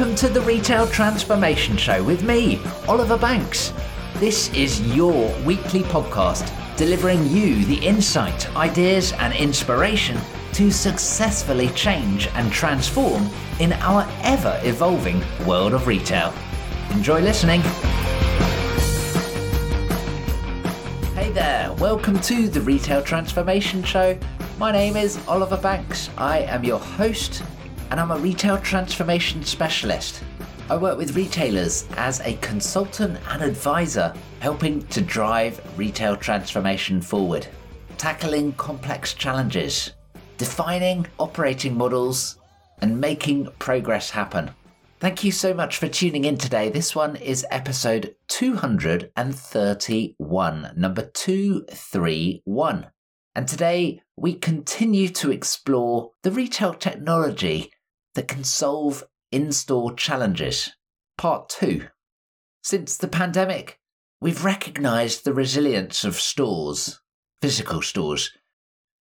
welcome to the Retail Transformation Show with me, Oliver Banks. This is your weekly podcast delivering you the insight, ideas, and inspiration to successfully change and transform in our ever evolving world of retail. Enjoy listening. Hey there, welcome to the Retail Transformation Show. My name is Oliver Banks. I am your host, and I'm a retail transformation specialist. I work with retailers as a consultant and advisor, helping to drive retail transformation forward, tackling complex challenges, defining operating models, and making progress happen. Thank you so much for tuning in today. This one is episode 231, number 231. And today we continue to explore the retail technology that can solve in store challenges. Part 2. Since the pandemic, we've recognized the resilience of stores, physical stores,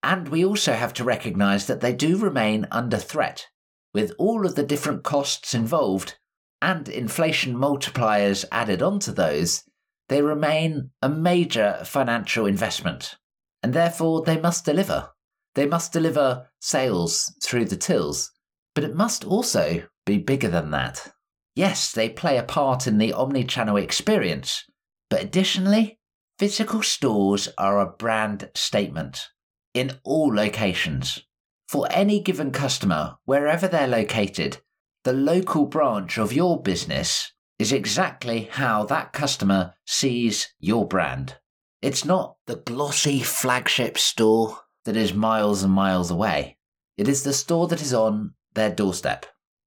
and we also have to recognize that they do remain under threat with all of the different costs involved and inflation multipliers added onto those. They remain a major financial investment, and therefore they must deliver. They must deliver sales through the tills, but it must also be bigger than that. Yes, they play a part in the omni-channel experience, but additionally, physical stores are a brand statement in all locations. For any given customer, wherever they're located, the local branch of your business is exactly how that customer sees your brand. It's not the glossy flagship store that is miles and miles away. It is the store that is on their doorstep.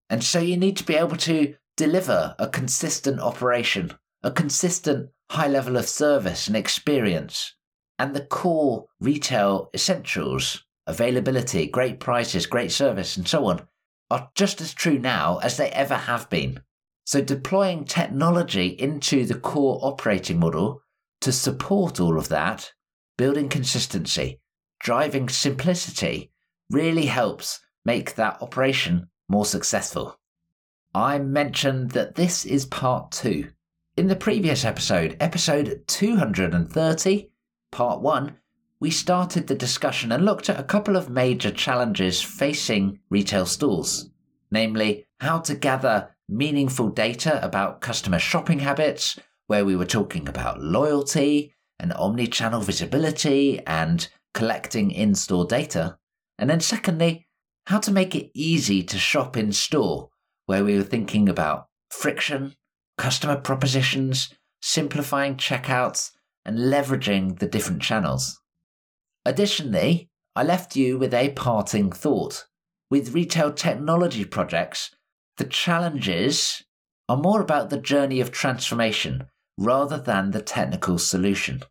And so you need to be able to deliver a consistent operation, a consistent high level of service and experience, and the core retail essentials availability, great prices, great service, and so on are just as true now as they ever have been. So, deploying technology into the core operating model to support all of that, building consistency, driving simplicity, really helps make that operation more successful. I mentioned that this is part two. In the previous episode, episode 230, part one, we started the discussion and looked at a couple of major challenges facing retail stores, namely how to gather meaningful data about customer shopping habits, where we were talking about loyalty and omni channel visibility and collecting in store data. And then, secondly, how to make it easy to shop in store, where we were thinking about friction, customer propositions, simplifying checkouts, and leveraging the different channels. Additionally, I left you with a parting thought. With retail technology projects, the challenges are more about the journey of transformation rather than the technical solution.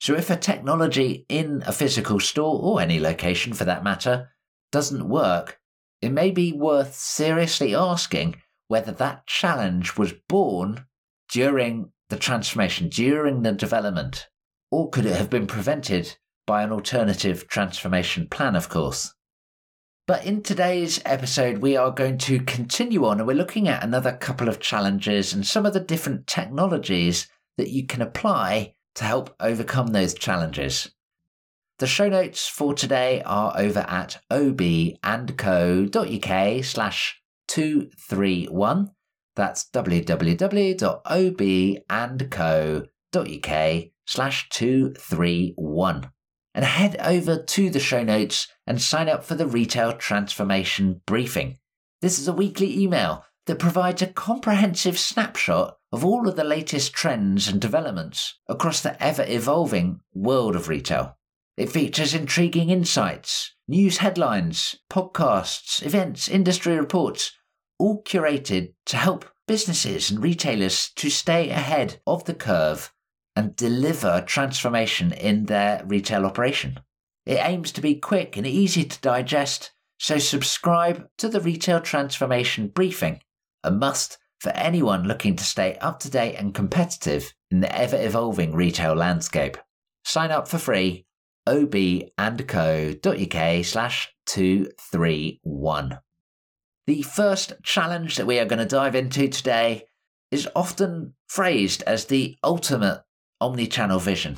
So, if a technology in a physical store or any location for that matter doesn't work, it may be worth seriously asking whether that challenge was born during the transformation, during the development, or could it have been prevented by an alternative transformation plan, of course. But in today's episode, we are going to continue on and we're looking at another couple of challenges and some of the different technologies that you can apply to help overcome those challenges. The show notes for today are over at obandco.uk slash 231. That's www.obandco.uk slash 231. And head over to the show notes and sign up for the Retail Transformation Briefing. This is a weekly email that provides a comprehensive snapshot of all of the latest trends and developments across the ever evolving world of retail. It features intriguing insights, news headlines, podcasts, events, industry reports, all curated to help businesses and retailers to stay ahead of the curve and deliver transformation in their retail operation. It aims to be quick and easy to digest, so subscribe to the Retail Transformation Briefing, a must for anyone looking to stay up to date and competitive in the ever evolving retail landscape. Sign up for free obandco.uk slash 231. The first challenge that we are going to dive into today is often phrased as the ultimate omni-channel vision.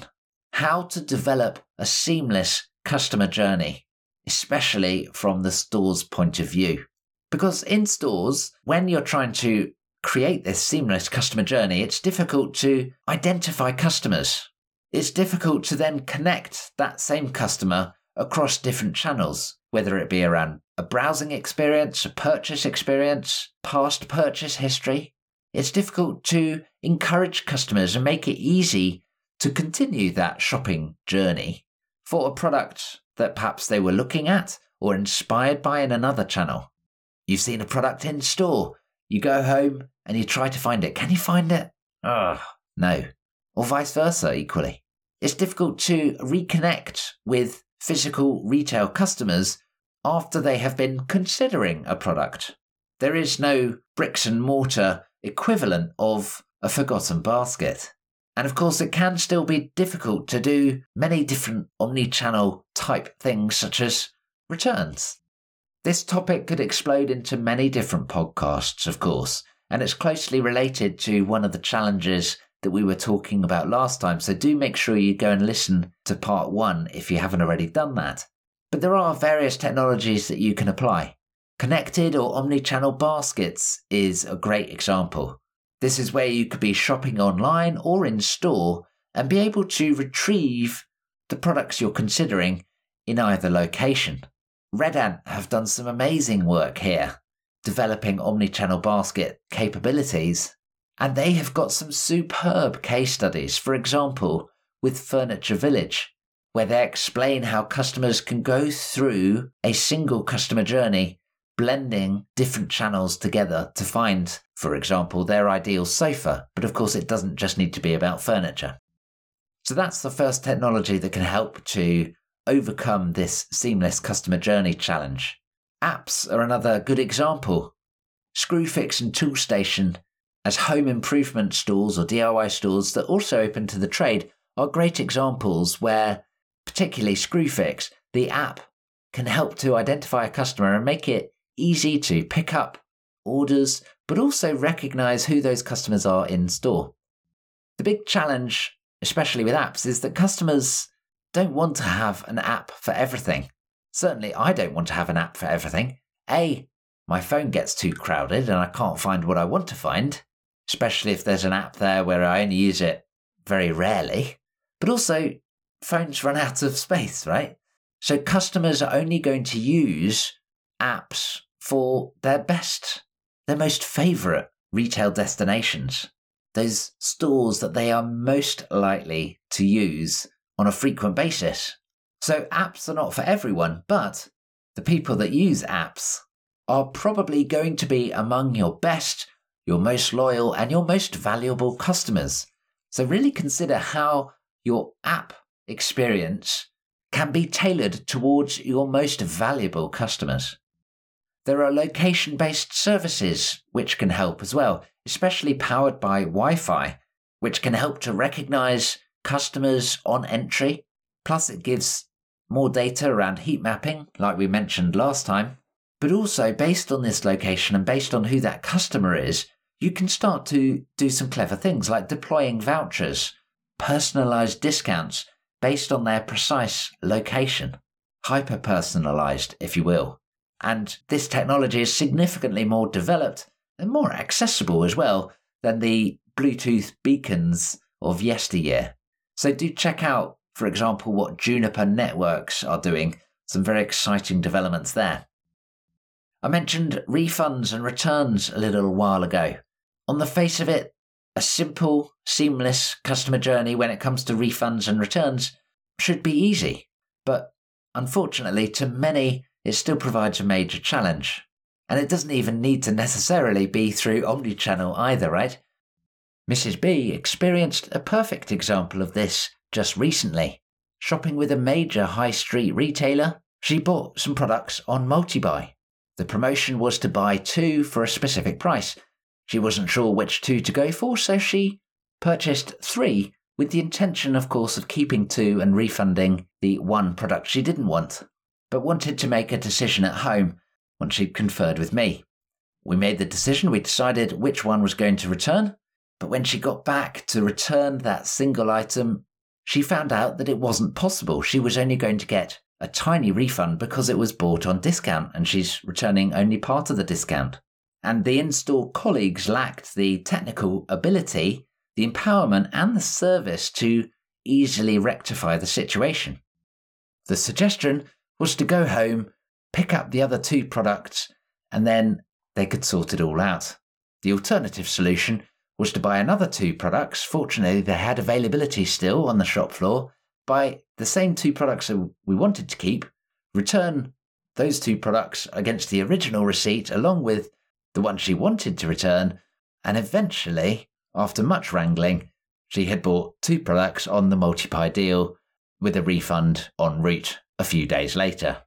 How to develop a seamless customer journey, especially from the store's point of view. Because in stores, when you're trying to create this seamless customer journey, it's difficult to identify customers. It's difficult to then connect that same customer across different channels, whether it be around a browsing experience, a purchase experience, past purchase history. It's difficult to encourage customers and make it easy to continue that shopping journey for a product that perhaps they were looking at or inspired by in another channel. You've seen a product in store, you go home and you try to find it. Can you find it? Ugh, no. Or vice versa, equally. It's difficult to reconnect with physical retail customers after they have been considering a product. There is no bricks and mortar equivalent of a forgotten basket. And of course, it can still be difficult to do many different omni channel type things, such as returns. This topic could explode into many different podcasts, of course, and it's closely related to one of the challenges that we were talking about last time, so do make sure you go and listen to part one if you haven't already done that. But there are various technologies that you can apply. Connected or omni-channel baskets is a great example. This is where you could be shopping online or in store and be able to retrieve the products you're considering in either location. Red Ant have done some amazing work here, developing omni-channel basket capabilities and they have got some superb case studies, for example, with Furniture Village, where they explain how customers can go through a single customer journey, blending different channels together to find, for example, their ideal sofa. But of course, it doesn't just need to be about furniture. So that's the first technology that can help to overcome this seamless customer journey challenge. Apps are another good example. Screwfix and Toolstation as home improvement stores or DIY stores that also open to the trade are great examples where, particularly Screwfix, the app can help to identify a customer and make it easy to pick up orders, but also recognize who those customers are in store. The big challenge, especially with apps, is that customers don't want to have an app for everything. Certainly, I don't want to have an app for everything. A, my phone gets too crowded and I can't find what I want to find especially if there's an app there where I only use it very rarely. But also, phones run out of space, right? So customers are only going to use apps for their best, their most favorite retail destinations, those stores that they are most likely to use on a frequent basis. So apps are not for everyone, but the people that use apps are probably going to be among your best your most loyal, and your most valuable customers. So, really consider how your app experience can be tailored towards your most valuable customers. There are location based services which can help as well, especially powered by Wi Fi, which can help to recognize customers on entry. Plus, it gives more data around heat mapping, like we mentioned last time. But also, based on this location and based on who that customer is, you can start to do some clever things like deploying vouchers, personalized discounts based on their precise location, hyper personalized, if you will. And this technology is significantly more developed and more accessible as well than the Bluetooth beacons of yesteryear. So do check out, for example, what Juniper Networks are doing. Some very exciting developments there. I mentioned refunds and returns a little while ago. On the face of it, a simple, seamless customer journey when it comes to refunds and returns should be easy. But unfortunately, to many, it still provides a major challenge. And it doesn't even need to necessarily be through omnichannel either, right? Mrs. B experienced a perfect example of this just recently. Shopping with a major high street retailer, she bought some products on multi-buy. The promotion was to buy two for a specific price. She wasn't sure which two to go for, so she purchased three with the intention, of course, of keeping two and refunding the one product she didn't want, but wanted to make a decision at home once she'd conferred with me. we made the decision, we decided which one was going to return. But when she got back to return that single item, she found out that it wasn't possible. She was only going to get a tiny refund because it was bought on discount and she's returning only part of the discount. And the in store colleagues lacked the technical ability, the empowerment, and the service to easily rectify the situation. The suggestion was to go home, pick up the other two products, and then they could sort it all out. The alternative solution was to buy another two products. Fortunately, they had availability still on the shop floor. Buy the same two products that we wanted to keep, return those two products against the original receipt along with the one she wanted to return, and eventually, after much wrangling, she had bought two products on the MultiBuy deal with a refund en route a few days later.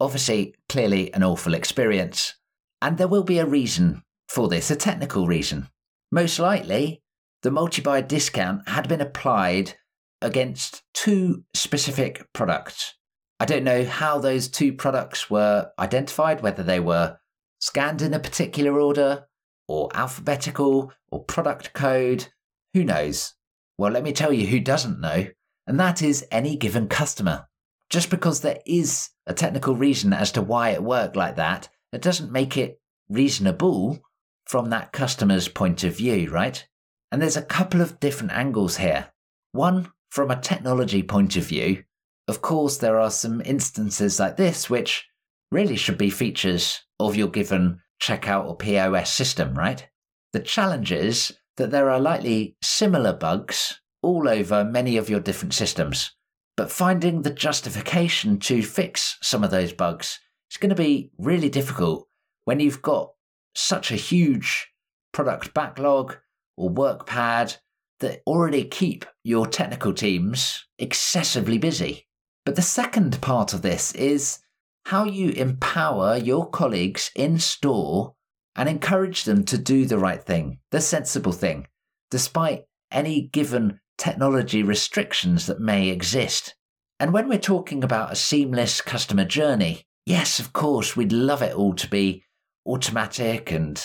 Obviously, clearly an awful experience, and there will be a reason for this, a technical reason. Most likely, the MultiBuy discount had been applied against two specific products. I don't know how those two products were identified, whether they were scanned in a particular order, or alphabetical, or product code. Who knows? Well, let me tell you who doesn't know, and that is any given customer. Just because there is a technical reason as to why it worked like that, it doesn't make it reasonable from that customer's point of view, right? And there's a couple of different angles here. One, from a technology point of view, of course, there are some instances like this which really should be features of your given checkout or POS system, right? The challenge is that there are likely similar bugs all over many of your different systems. But finding the justification to fix some of those bugs is going to be really difficult when you've got such a huge product backlog or work pad that already keep your technical teams excessively busy. But the second part of this is how you empower your colleagues in store and encourage them to do the right thing, the sensible thing, despite any given technology restrictions that may exist. And when we're talking about a seamless customer journey, yes, of course, we'd love it all to be automatic and,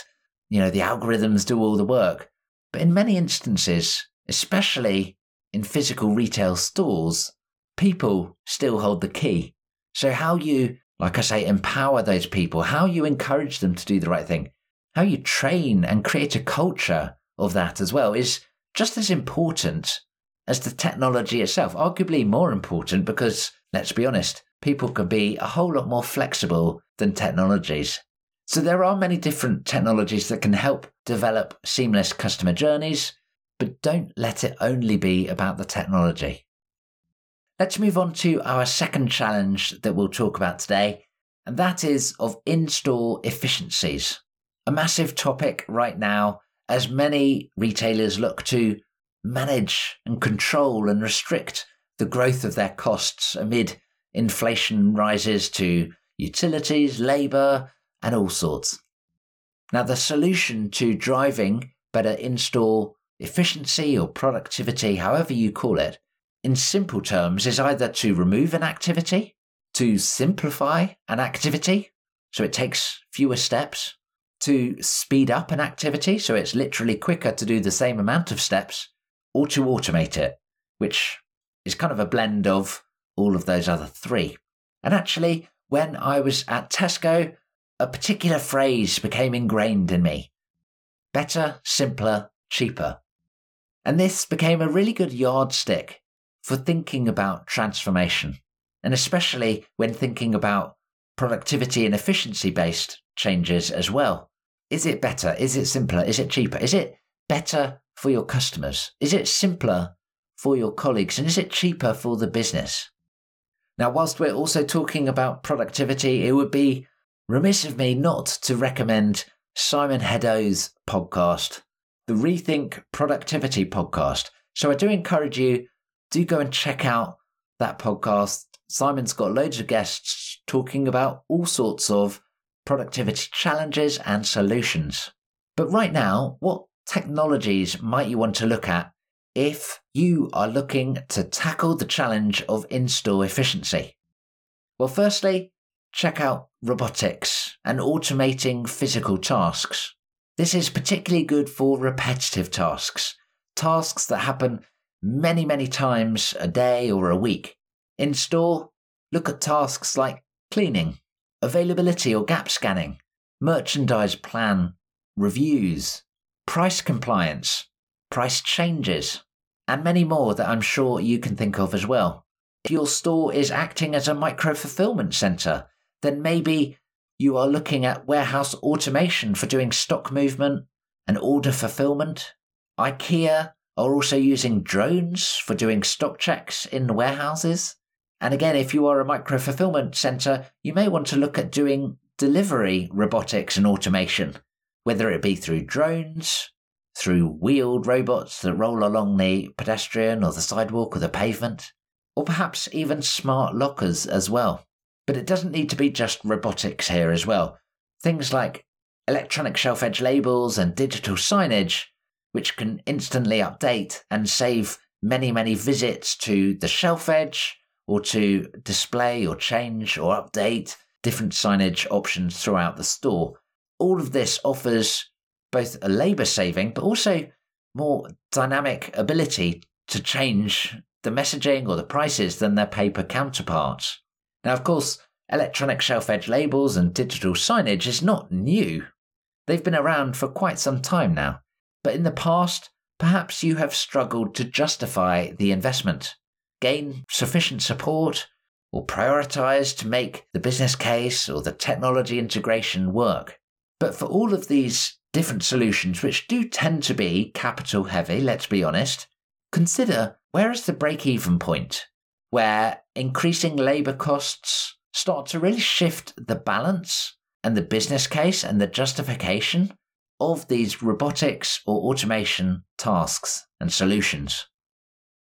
you know, the algorithms do all the work. But in many instances, especially in physical retail stores, people still hold the key. So, how you like I say, empower those people, how you encourage them to do the right thing, how you train and create a culture of that as well is just as important as the technology itself, arguably more important because, let's be honest, people can be a whole lot more flexible than technologies. So there are many different technologies that can help develop seamless customer journeys, but don't let it only be about the technology. Let's move on to our second challenge that we'll talk about today, and that is of in store efficiencies. A massive topic right now as many retailers look to manage and control and restrict the growth of their costs amid inflation rises to utilities, labour, and all sorts. Now, the solution to driving better in store efficiency or productivity, however you call it, in simple terms, is either to remove an activity, to simplify an activity, so it takes fewer steps, to speed up an activity, so it's literally quicker to do the same amount of steps, or to automate it, which is kind of a blend of all of those other three. And actually, when I was at Tesco, a particular phrase became ingrained in me better, simpler, cheaper. And this became a really good yardstick for thinking about transformation, and especially when thinking about productivity and efficiency based changes as well. Is it better? Is it simpler? Is it cheaper? Is it better for your customers? Is it simpler for your colleagues? And is it cheaper for the business? Now, whilst we're also talking about productivity, it would be remiss of me not to recommend Simon Hedaux's podcast, the Rethink Productivity podcast. So I do encourage you do go and check out that podcast. Simon's got loads of guests talking about all sorts of productivity challenges and solutions. But right now, what technologies might you want to look at if you are looking to tackle the challenge of in store efficiency? Well, firstly, check out robotics and automating physical tasks. This is particularly good for repetitive tasks, tasks that happen many, many times a day or a week. In store, look at tasks like cleaning, availability or gap scanning, merchandise plan, reviews, price compliance, price changes, and many more that I'm sure you can think of as well. If your store is acting as a micro fulfillment center, then maybe you are looking at warehouse automation for doing stock movement and order fulfillment. IKEA are also using drones for doing stock checks in the warehouses. And again, if you are a micro fulfillment center, you may want to look at doing delivery robotics and automation, whether it be through drones, through wheeled robots that roll along the pedestrian or the sidewalk or the pavement, or perhaps even smart lockers as well. But it doesn't need to be just robotics here as well. Things like electronic shelf edge labels and digital signage, which can instantly update and save many, many visits to the shelf edge or to display or change or update different signage options throughout the store. All of this offers both a labour saving, but also more dynamic ability to change the messaging or the prices than their paper counterparts. Now, of course, electronic shelf edge labels and digital signage is not new. They've been around for quite some time now. But in the past, perhaps you have struggled to justify the investment, gain sufficient support, or prioritize to make the business case or the technology integration work. But for all of these different solutions, which do tend to be capital heavy, let's be honest, consider where is the break even point where increasing labour costs start to really shift the balance and the business case and the justification of these robotics or automation tasks and solutions.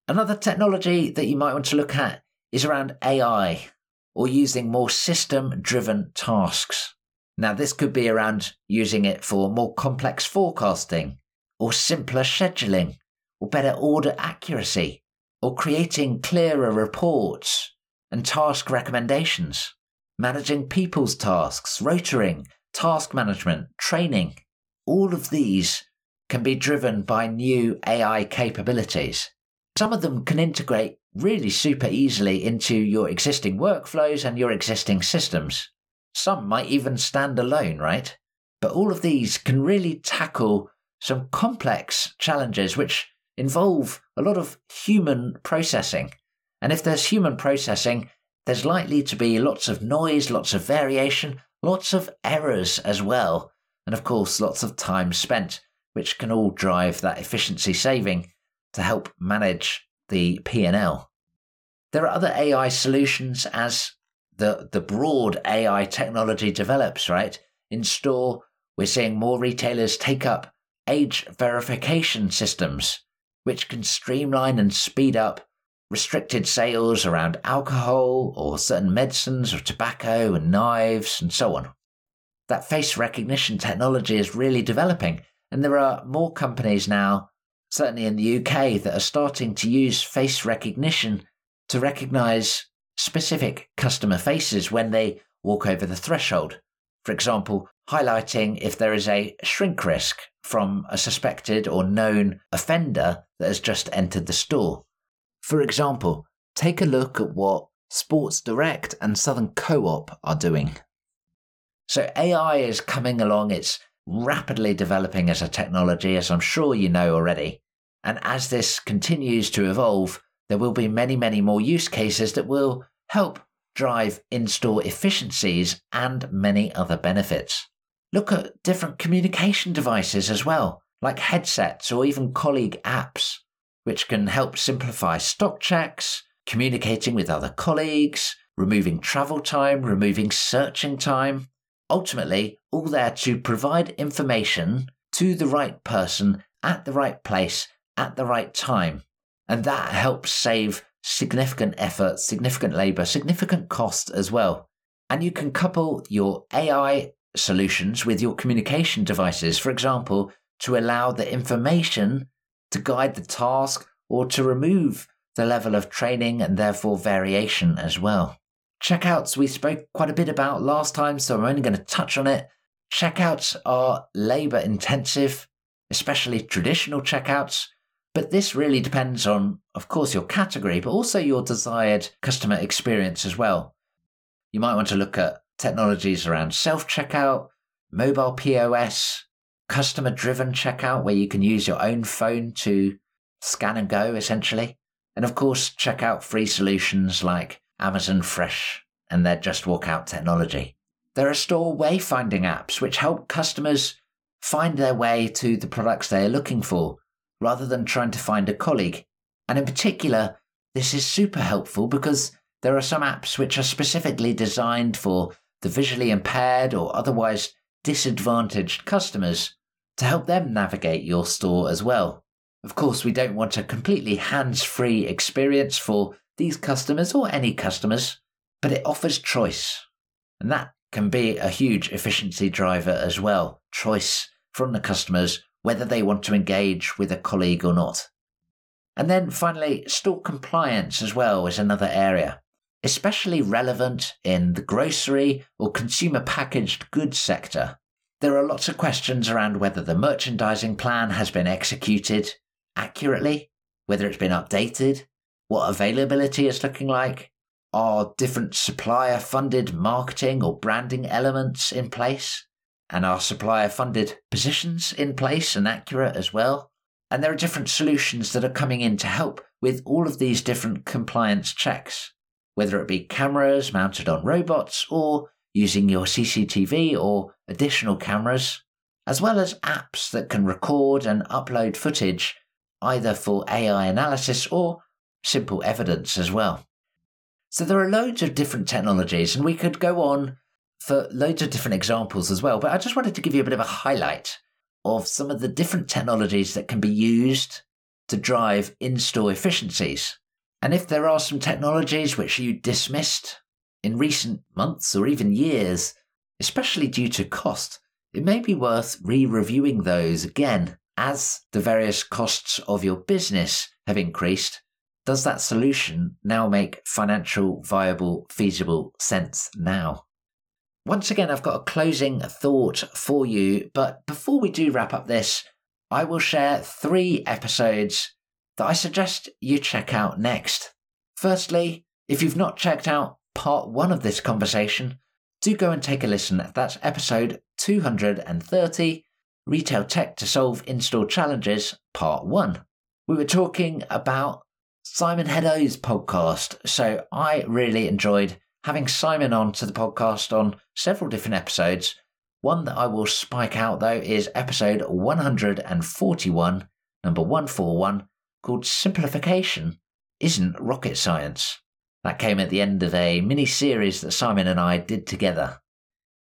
Another technology that you might want to look at is around AI or using more system driven tasks. Now, this could be around using it for more complex forecasting, or simpler scheduling, or better order accuracy, or creating clearer reports and task recommendations, managing people's tasks, rostering, task management, training. All of these can be driven by new AI capabilities. Some of them can integrate really super easily into your existing workflows and your existing systems. Some might even stand alone, right? But all of these can really tackle some complex challenges which involve a lot of human processing. And if there's human processing, there's likely to be lots of noise, lots of variation, lots of errors as well. And of course, lots of time spent, which can all drive that efficiency saving to help manage the P&L. There are other AI solutions as the the broad AI technology develops, right? In store, we're seeing more retailers take up age verification systems, which can streamline and speed up restricted sales around alcohol or certain medicines or tobacco and knives and so on. That face recognition technology is really developing, and there are more companies now, certainly in the UK, that are starting to use face recognition to recognize specific customer faces when they walk over the threshold. For example, highlighting if there is a shrink risk from a suspected or known offender that has just entered the store. For example, take a look at what Sports Direct and Southern Co op are doing. So, AI is coming along, it's rapidly developing as a technology, as I'm sure you know already. And as this continues to evolve, there will be many, many more use cases that will help drive in store efficiencies and many other benefits. Look at different communication devices as well, like headsets or even colleague apps, which can help simplify stock checks, communicating with other colleagues, removing travel time, removing searching time. Ultimately, all there to provide information to the right person at the right place at the right time and that helps save significant effort, significant labor, significant cost as well. And you can couple your AI solutions with your communication devices, for example, to allow the information to guide the task or to remove the level of training and therefore variation as well. Checkouts we spoke quite a bit about last time, so I'm only going to touch on it. Checkouts are labor intensive, especially traditional checkouts, but this really depends on, of course, your category, but also your desired customer experience as well. You might want to look at technologies around self checkout, mobile POS, customer driven checkout, where you can use your own phone to scan and go essentially. And of course, check out free solutions like Amazon Fresh and their Just Walk Out technology. There are store wayfinding apps which help customers find their way to the products they are looking for rather than trying to find a colleague. And in particular, this is super helpful because there are some apps which are specifically designed for the visually impaired or otherwise disadvantaged customers to help them navigate your store as well. Of course, we don't want a completely hands free experience for these customers or any customers, but it offers choice. And that can be a huge efficiency driver as well. Choice from the customers whether they want to engage with a colleague or not. And then finally, store compliance as well is another area, especially relevant in the grocery or consumer packaged goods sector. There are lots of questions around whether the merchandising plan has been executed accurately, whether it's been updated, what availability is looking like, are different supplier funded marketing or branding elements in place? And are supplier funded positions in place and accurate as well? And there are different solutions that are coming in to help with all of these different compliance checks, whether it be cameras mounted on robots or using your CCTV or additional cameras, as well as apps that can record and upload footage either for AI analysis or simple evidence as well. So there are loads of different technologies, and we could go on for loads of different examples as well. But I just wanted to give you a bit of a highlight of some of the different technologies that can be used to drive in store efficiencies. And if there are some technologies which you dismissed in recent months or even years, especially due to cost, it may be worth re reviewing those again as the various costs of your business have increased. Does that solution now make financial, viable, feasible sense now? Once again, I've got a closing thought for you, but before we do wrap up this, I will share three episodes that I suggest you check out next. Firstly, if you've not checked out part one of this conversation, do go and take a listen. That's episode 230 Retail Tech to Solve In Store Challenges, Part 1. We were talking about Simon Hedaux's podcast, so I really enjoyed having Simon on to the podcast on several different episodes. One that I will spike out though is episode 141, number 141, called Simplification Isn't Rocket Science. That came at the end of a mini series that Simon and I did together.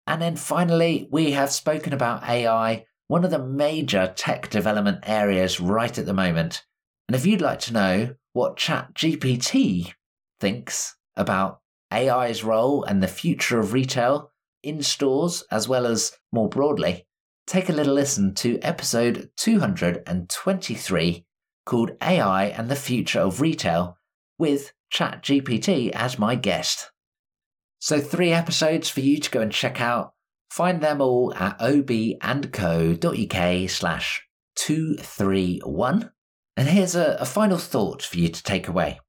And then finally, we have spoken about AI one of the major tech development areas right at the moment. And if you'd like to know what ChatGPT thinks about AI's role and the future of retail in stores as well as more broadly, take a little listen to episode 223 called AI and the Future of Retail with ChatGPT as my guest. So, three episodes for you to go and check out Find them all at obandco.uk slash 231. And here's a, a final thought for you to take away.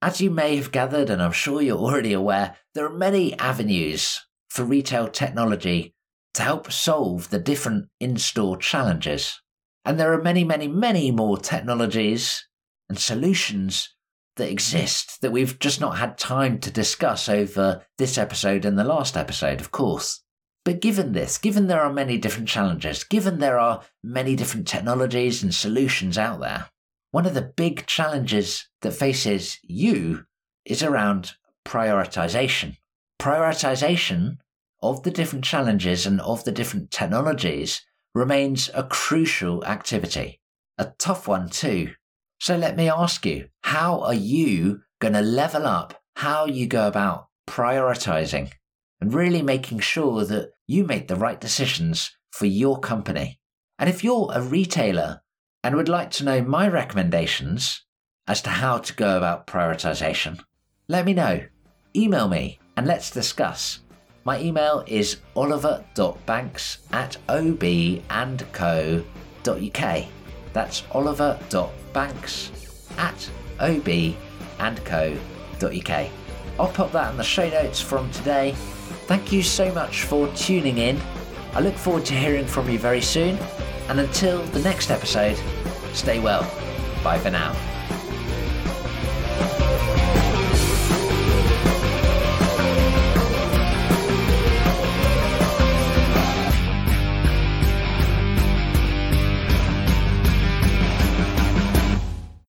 As you may have gathered, and I'm sure you're already aware, there are many avenues for retail technology to help solve the different in store challenges. And there are many, many, many more technologies and solutions that exist that we've just not had time to discuss over this episode and the last episode, of course. But given this, given there are many different challenges, given there are many different technologies and solutions out there, one of the big challenges that faces you is around prioritization. Prioritization of the different challenges and of the different technologies remains a crucial activity, a tough one too. So let me ask you, how are you going to level up how you go about prioritizing and really making sure that you make the right decisions for your company. And if you're a retailer and would like to know my recommendations as to how to go about prioritization, let me know. Email me and let's discuss. My email is oliver.banks at obandco.uk. That's oliver.banks at obandco.uk. I'll pop that in the show notes from today. Thank you so much for tuning in. I look forward to hearing from you very soon. And until the next episode, stay well. Bye for now.